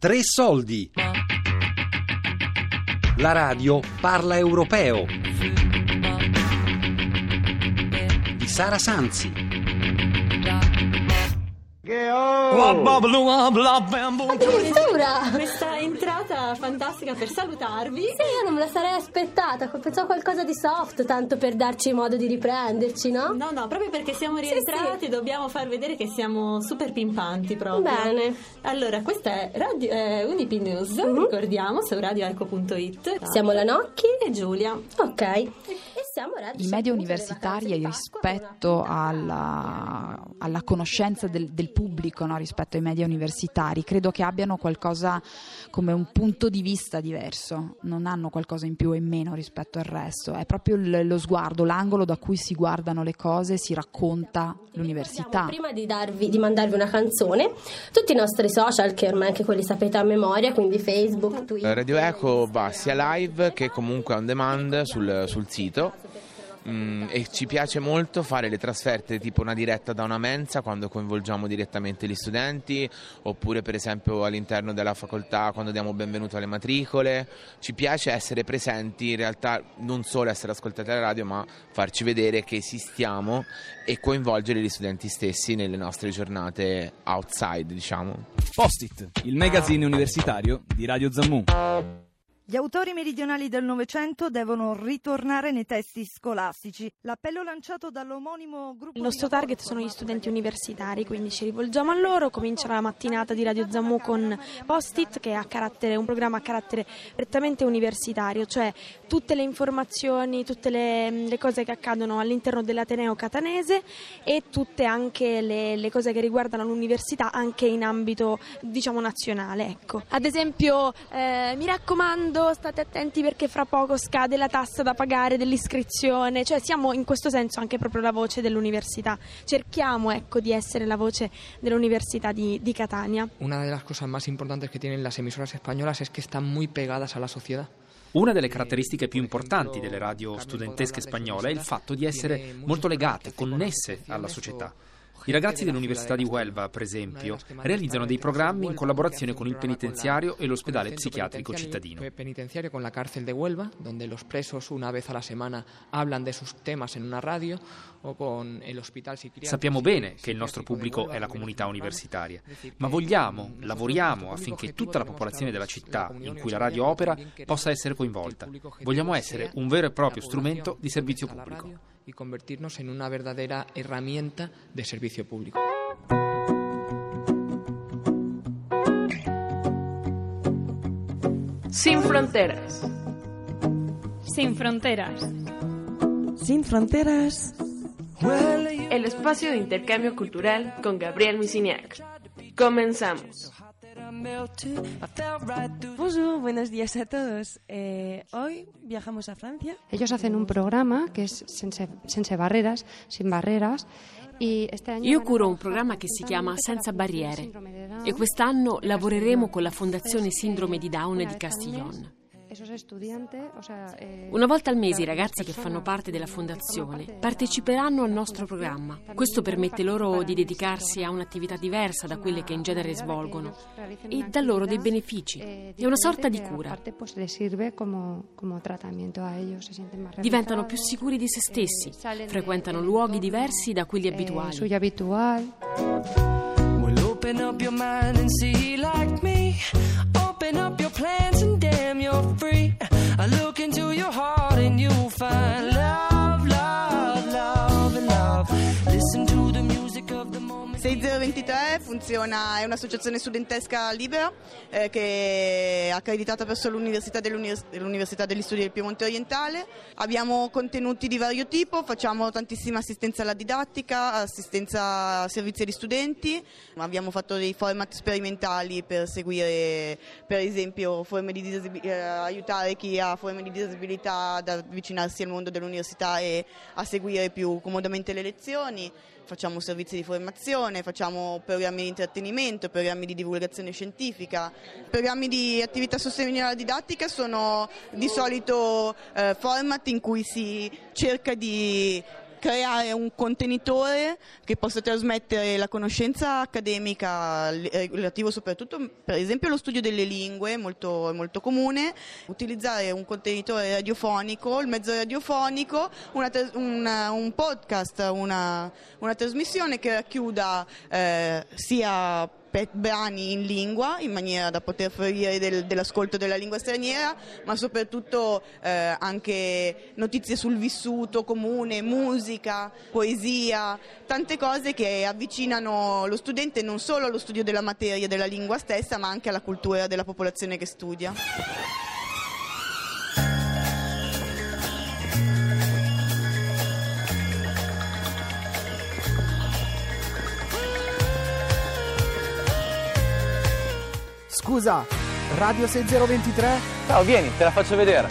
Tre soldi. La radio parla europeo. Di Sara Sanzi. Addirittura! Questa entrata fantastica per salutarvi. Sì, io non me la sarei aspettata. Pensavo qualcosa di soft, tanto per darci modo di riprenderci, no? No, no, proprio perché siamo rientrati dobbiamo far vedere che siamo super pimpanti proprio. Bene. Allora, questa è Radio, eh, Unipi News, Mhm. ricordiamo, su radioeco.it. Siamo la Nocchi e Giulia. Ok. I media universitari rispetto alla, alla conoscenza del, del pubblico no, rispetto ai media universitari. Credo che abbiano qualcosa come un punto di vista diverso, non hanno qualcosa in più e in meno rispetto al resto, è proprio il- lo sguardo, l'angolo da cui si guardano le cose, si racconta l'università. Prima di, darvi, di mandarvi una canzone, tutti i nostri social, che ormai anche quelli sapete a memoria, quindi Facebook, Twitter. Radio Eco va sia live che comunque on demand sul, sul sito Mm, e ci piace molto fare le trasferte tipo una diretta da una mensa quando coinvolgiamo direttamente gli studenti oppure per esempio all'interno della facoltà quando diamo benvenuto alle matricole. Ci piace essere presenti, in realtà non solo essere ascoltati alla radio ma farci vedere che esistiamo e coinvolgere gli studenti stessi nelle nostre giornate outside diciamo. Post-it, il magazine universitario di Radio Zammu. Gli autori meridionali del Novecento devono ritornare nei testi scolastici. L'appello lanciato dall'omonimo gruppo. Il nostro target sono gli studenti universitari, quindi ci rivolgiamo a loro. Comincia la mattinata di Radio Zammu con Post-it, che è un programma a carattere prettamente universitario, cioè tutte le informazioni, tutte le, le cose che accadono all'interno dell'Ateneo catanese e tutte anche le, le cose che riguardano l'università anche in ambito diciamo nazionale. Ecco. Ad esempio, eh, mi raccomando, state attenti perché fra poco scade la tassa da pagare dell'iscrizione, cioè siamo in questo senso anche proprio la voce dell'università. Cerchiamo ecco, di essere la voce dell'Università di, di Catania. Una de las cosas más importantes que tienen las emisoras españolas es que están muy pegadas a la sociedad. Una delle caratteristiche più importanti delle radio studentesche spagnole è il fatto di essere molto legate, connesse alla società. I ragazzi dell'Università di Huelva, per esempio, realizzano dei programmi in collaborazione con il penitenziario e l'ospedale psichiatrico cittadino. Penitenciario con la cárcel de Huelva, donde los presos una vez a la semana hablan de sus temas en una radio, o con. Sappiamo bene che il nostro pubblico è la comunità universitaria, ma vogliamo, lavoriamo affinché tutta la popolazione della città in cui la radio opera possa essere coinvolta. Vogliamo essere un vero e proprio strumento di servizio pubblico. Y convertirnos en una verdadera herramienta de servicio público. Sin fronteras. Sin fronteras. Sin fronteras. El espacio de intercambio cultural con Gabriel Misiniak. Comenzamos. Bonjour, buenos días a todos. Eh, hoy viajamos a Francia. Ellos hacen un programa que es Sense, Sense Barreras, sin barreras. Y este año Io curo un programma che si chiama Senza Barriere síndrome de Down e quest'anno de lavoreremo Castellón. con la Fondazione Sindrome di Down di Castiglione. Eh, Una volta al mese i ragazzi che fanno parte della fondazione parteciperanno al nostro programma. Questo permette loro di dedicarsi a un'attività diversa da quelle che in genere svolgono e dà loro dei benefici. eh, È una sorta di cura. Diventano più sicuri di se eh, stessi, frequentano luoghi diversi da quelli eh, abituali. open up your mind and see like me. Open up your plans and find love, love, love, love. Listen to the music. 6023 funziona, è un'associazione studentesca libera eh, che è accreditata presso l'Università, dell'Univers- dell'Università degli Studi del Piemonte Orientale. Abbiamo contenuti di vario tipo, facciamo tantissima assistenza alla didattica, assistenza a servizi agli studenti, abbiamo fatto dei format sperimentali per seguire per esempio forme di eh, aiutare chi ha forme di disabilità ad avvicinarsi al mondo dell'università e a seguire più comodamente le lezioni. Facciamo servizi di formazione, facciamo programmi di intrattenimento, programmi di divulgazione scientifica. Programmi di attività sostenibile alla didattica sono di solito eh, format in cui si cerca di creare un contenitore che possa trasmettere la conoscenza accademica eh, relativo soprattutto per esempio allo studio delle lingue, molto, molto comune, utilizzare un contenitore radiofonico, il mezzo radiofonico, una, una, un podcast, una, una, trasmissione che racchiuda eh, sia brani in lingua in maniera da poter fruire del, dell'ascolto della lingua straniera, ma soprattutto eh, anche notizie sul vissuto comune, musica, poesia, tante cose che avvicinano lo studente non solo allo studio della materia della lingua stessa, ma anche alla cultura della popolazione che studia. Scusa, Radio 6023? Ciao, vieni, te la faccio vedere.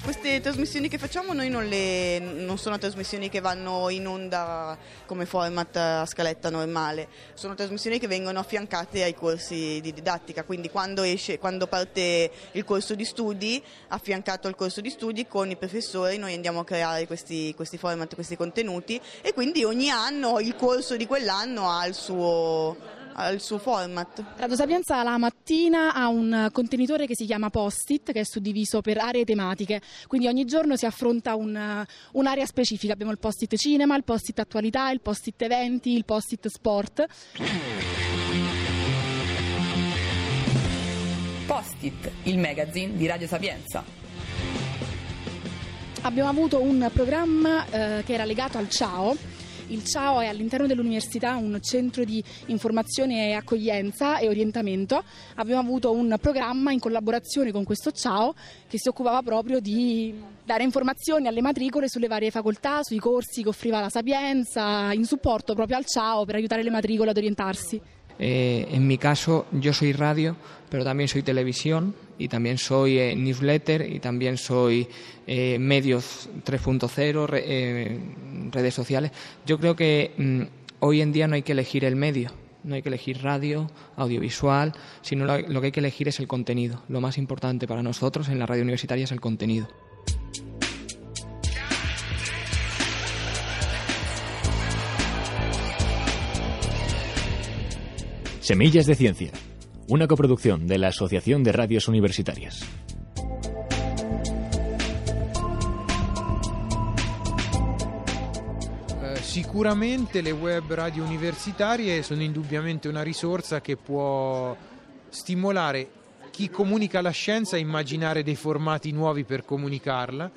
Queste trasmissioni che facciamo noi non, le, non, sono trasmissioni che vanno in onda come format a scaletta normale, sono trasmissioni che vengono affiancate ai corsi di didattica, quindi quando, esce, quando parte il corso di studi, affiancato al corso di studi con i professori noi andiamo a creare questi, questi format, questi contenuti e quindi ogni anno il corso di quell'anno ha il suo al suo format. Radio Sapienza la mattina ha un contenitore che si chiama Post-it, che è suddiviso per aree tematiche, quindi ogni giorno si affronta un, un'area specifica. Abbiamo il Post-it cinema, il Post-it attualità, il Post-it eventi, il Post-it sport. Post-it, il magazine di Radio Sapienza. Abbiamo avuto un programma eh, che era legato al ciao il CIAO è all'interno dell'università un centro di informazione e accoglienza e orientamento. Abbiamo avuto un programma in collaborazione con questo CIAO che si occupava proprio di dare informazioni alle matricole sulle varie facoltà, sui corsi che offriva la Sapienza, in supporto proprio al CIAO per aiutare le matricole ad orientarsi. Eh, en mi caso, yo soy radio, pero también soy televisión y también soy eh, newsletter y también soy eh, medios 3.0, re, eh, redes sociales. Yo creo que mmm, hoy en día no hay que elegir el medio. No hay que elegir radio, audiovisual, sino lo que hay que elegir es el contenido. Lo más importante para nosotros en la radio universitaria es el contenido. Semillas de Ciencia, una coproducción de la Asociación de Radios Universitarias. Sicuramente le web radio universitarie sono indubbiamente una risorsa che può stimolare chi comunica la scienza a immaginare dei formati nuovi per comunicarla,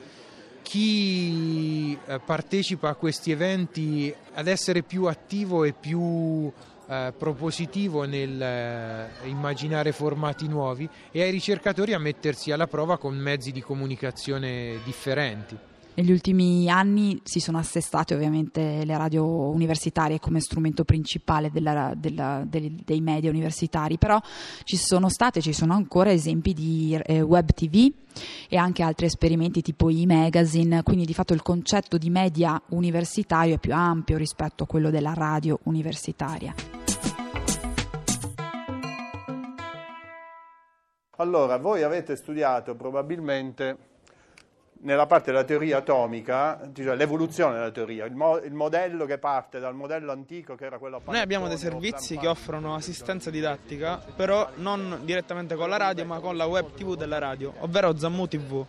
chi eh, partecipa a questi eventi ad essere più attivo e più eh, propositivo nel eh, immaginare formati nuovi e ai ricercatori a mettersi alla prova con mezzi di comunicazione differenti. Negli ultimi anni si sono assestate ovviamente le radio universitarie come strumento principale della, della, dei, dei, media universitari, però ci sono state ci sono ancora esempi di eh, web tv e anche altri esperimenti tipo i magazine, quindi di fatto il concetto di media universitario è più ampio rispetto a quello della radio universitaria. Allora, voi avete studiato probabilmente nella parte della teoria atomica, cioè l'evoluzione della teoria, il, mo- il, modello che parte dal modello antico che era quello Noi abbiamo dei servizi che offrono assistenza didattica, però non direttamente con la radio, ma con la web TV della radio, ovvero Zammu TV.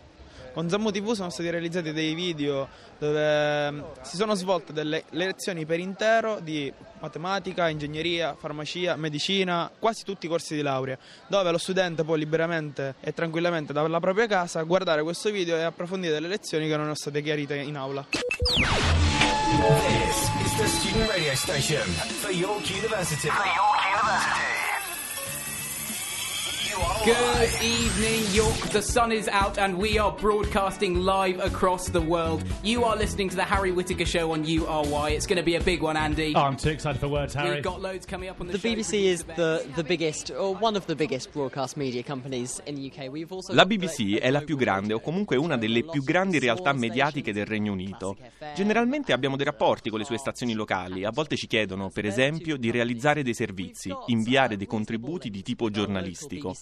Con Zammu TV sono stati realizzati dei video dove ehm, si sono svolte delle lezioni per intero di matematica, ingegneria, farmacia, medicina, quasi tutti i corsi di laurea, dove lo studente può liberamente e tranquillamente dalla propria casa guardare questo video e approfondire delle lezioni che non sono state chiarite in aula. This is the student radio station for York University. For York University. Good evening, York. The sun is out and we are broadcasting live across the world. You are listening to the Harry Whittaker Show on URY. It's going to be a big one, Andy. Oh, I'm too excited for words, Harry. We've got loads coming up on the, The show. BBC is the, the biggest, or one of the biggest broadcast media companies in the UK. We've also La BBC è la più grande o comunque una delle più grandi realtà mediatiche del Regno Unito. Generalmente abbiamo dei rapporti con le sue stazioni locali, a volte ci chiedono, per esempio, di realizzare dei servizi, inviare dei contributi di tipo giornalistico.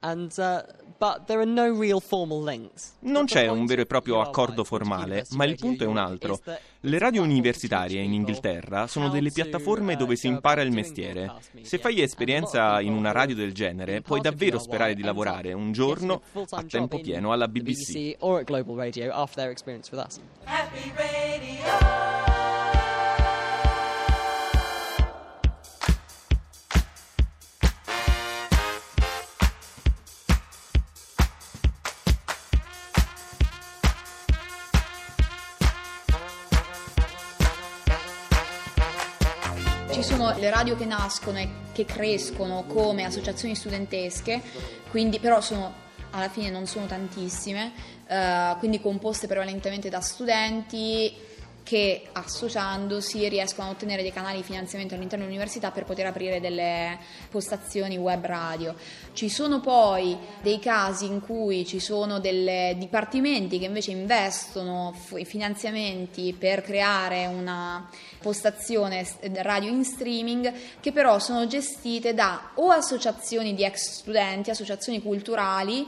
And, uh, but there are no real formal links. Non c'è un vero e proprio accordo formale, ma il punto è un altro. Le radio universitarie in Inghilterra sono delle piattaforme dove si impara il mestiere. Se fai esperienza in una radio del genere, puoi davvero sperare di lavorare un giorno a tempo pieno alla BBC. or at Ci sono le radio che nascono e che crescono come associazioni studentesche, quindi però sono, alla fine non sono tantissime, eh, quindi composte prevalentemente da studenti che associandosi riescono a ottenere dei canali di finanziamento all'interno dell'università per poter aprire delle postazioni web radio. Ci sono poi dei casi in cui ci sono dei dipartimenti che invece investono f- finanziamenti per creare una postazione radio in streaming che però sono gestite da o associazioni di ex studenti, associazioni culturali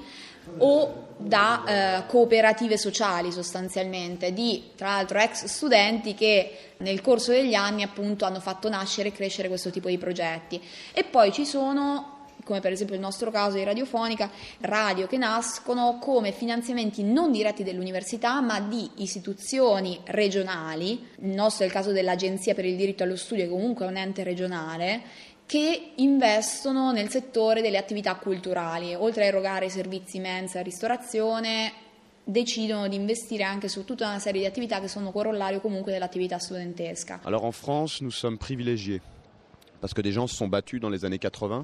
o da eh, cooperative sociali sostanzialmente di tra l'altro ex studenti che nel corso degli anni appunto hanno fatto nascere e crescere questo tipo di progetti. E poi ci sono come per esempio il nostro caso di radiofonica, radio che nascono come finanziamenti non diretti dell'università ma di istituzioni regionali, il nostro è il caso dell'Agenzia per il diritto allo studio che comunque è un ente regionale che investono nel settore delle attività culturali, oltre a erogare servizi mensa e ristorazione, decidono di investire anche su tutta una serie di attività che sono corollario comunque dell'attività studentesca. Alors en France, nous sommes privilégiés.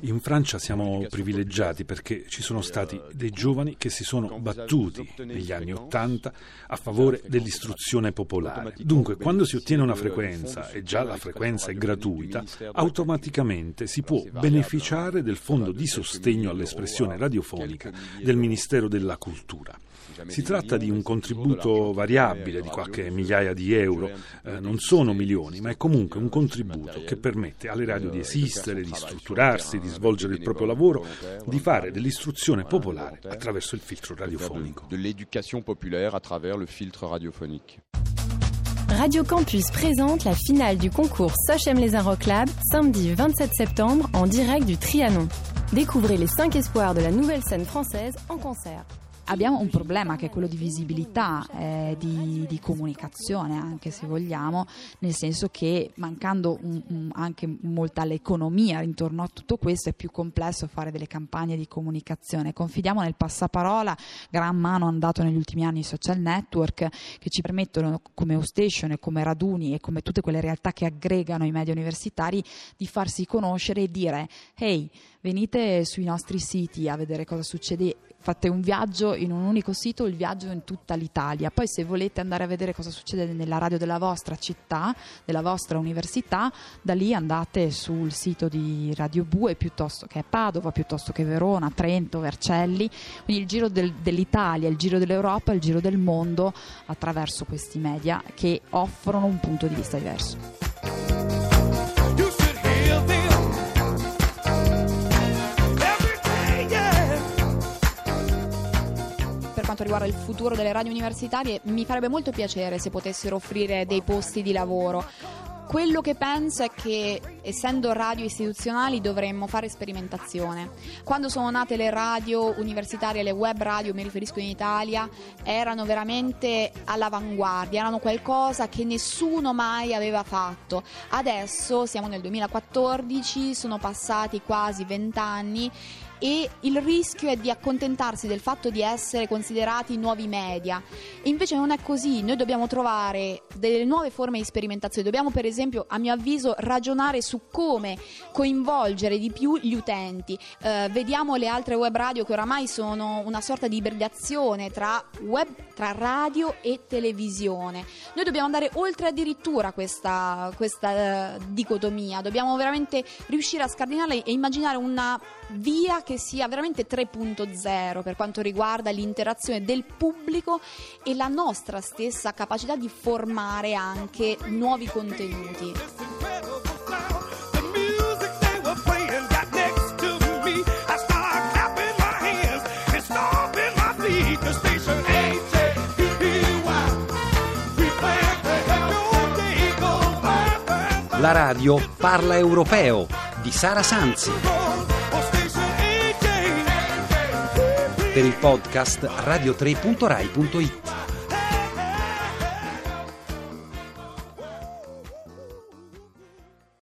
In Francia siamo privilegiati perché ci sono stati dei giovani che si sono battuti negli anni Ottanta a favore dell'istruzione popolare. Dunque, quando si ottiene una frequenza e già la frequenza è gratuita, automaticamente si può beneficiare del fondo di sostegno all'espressione radiofonica del Ministero della Cultura. Si tratta di un contributo variabile di qualche migliaia di euro, eh, non sono milioni, ma è comunque un contributo che permette alle radio di esistere, di strutturarsi, di svolgere il proprio lavoro, di fare dell'istruzione popolare attraverso il filtro radiofonico. De l'éducation populaire à travers le filtre radiophonique. Radio Campus présente la finale du concours Sochem les Rock Lab samedi 27 septembre en direct du Trianon. Découvrez les 5 espoirs de la nouvelle scène française en concert. Abbiamo un problema che è quello di visibilità, eh, di, di, comunicazione anche se vogliamo, nel senso che mancando un, un, anche molta l'economia intorno a tutto questo è più complesso fare delle campagne di comunicazione. Confidiamo nel passaparola, gran mano andato negli ultimi anni i social network che ci permettono come Ostation e come Raduni e come tutte quelle realtà che aggregano i media universitari di farsi conoscere e dire hey venite sui nostri siti a vedere cosa succede fate un viaggio in un unico sito, il viaggio in tutta l'Italia. Poi se volete andare a vedere cosa succede nella radio della vostra città, della vostra università, da lì andate sul sito di Radio Bue piuttosto che Padova, piuttosto che Verona, Trento, Vercelli. Quindi il giro del, dell'Italia, il giro dell'Europa, il giro del mondo attraverso questi media che offrono un punto di vista diverso. Quanto riguarda il futuro delle radio universitarie, mi farebbe molto piacere se potessero offrire dei posti di lavoro. Quello che penso è che essendo radio istituzionali dovremmo fare sperimentazione. Quando sono nate le radio universitarie, le web radio, mi riferisco in Italia, erano veramente all'avanguardia, erano qualcosa che nessuno mai aveva fatto. Adesso siamo nel 2014, sono passati quasi vent'anni e il rischio è di accontentarsi del fatto di essere considerati nuovi media. E invece non è così, noi dobbiamo trovare delle nuove forme di sperimentazione, dobbiamo per esempio, a mio avviso, ragionare su come coinvolgere di più gli utenti. Eh, vediamo le altre web radio che oramai sono una sorta di ibridazione tra, web, tra radio e televisione. Noi dobbiamo andare oltre addirittura questa, questa uh, dicotomia, dobbiamo veramente riuscire a scardinarla e immaginare una via che sia veramente 3.0 per quanto riguarda l'interazione del pubblico e la nostra stessa capacità di formare anche nuovi contenuti. La radio parla europeo di Sara Sanzi. Per il podcast radio3.rai.it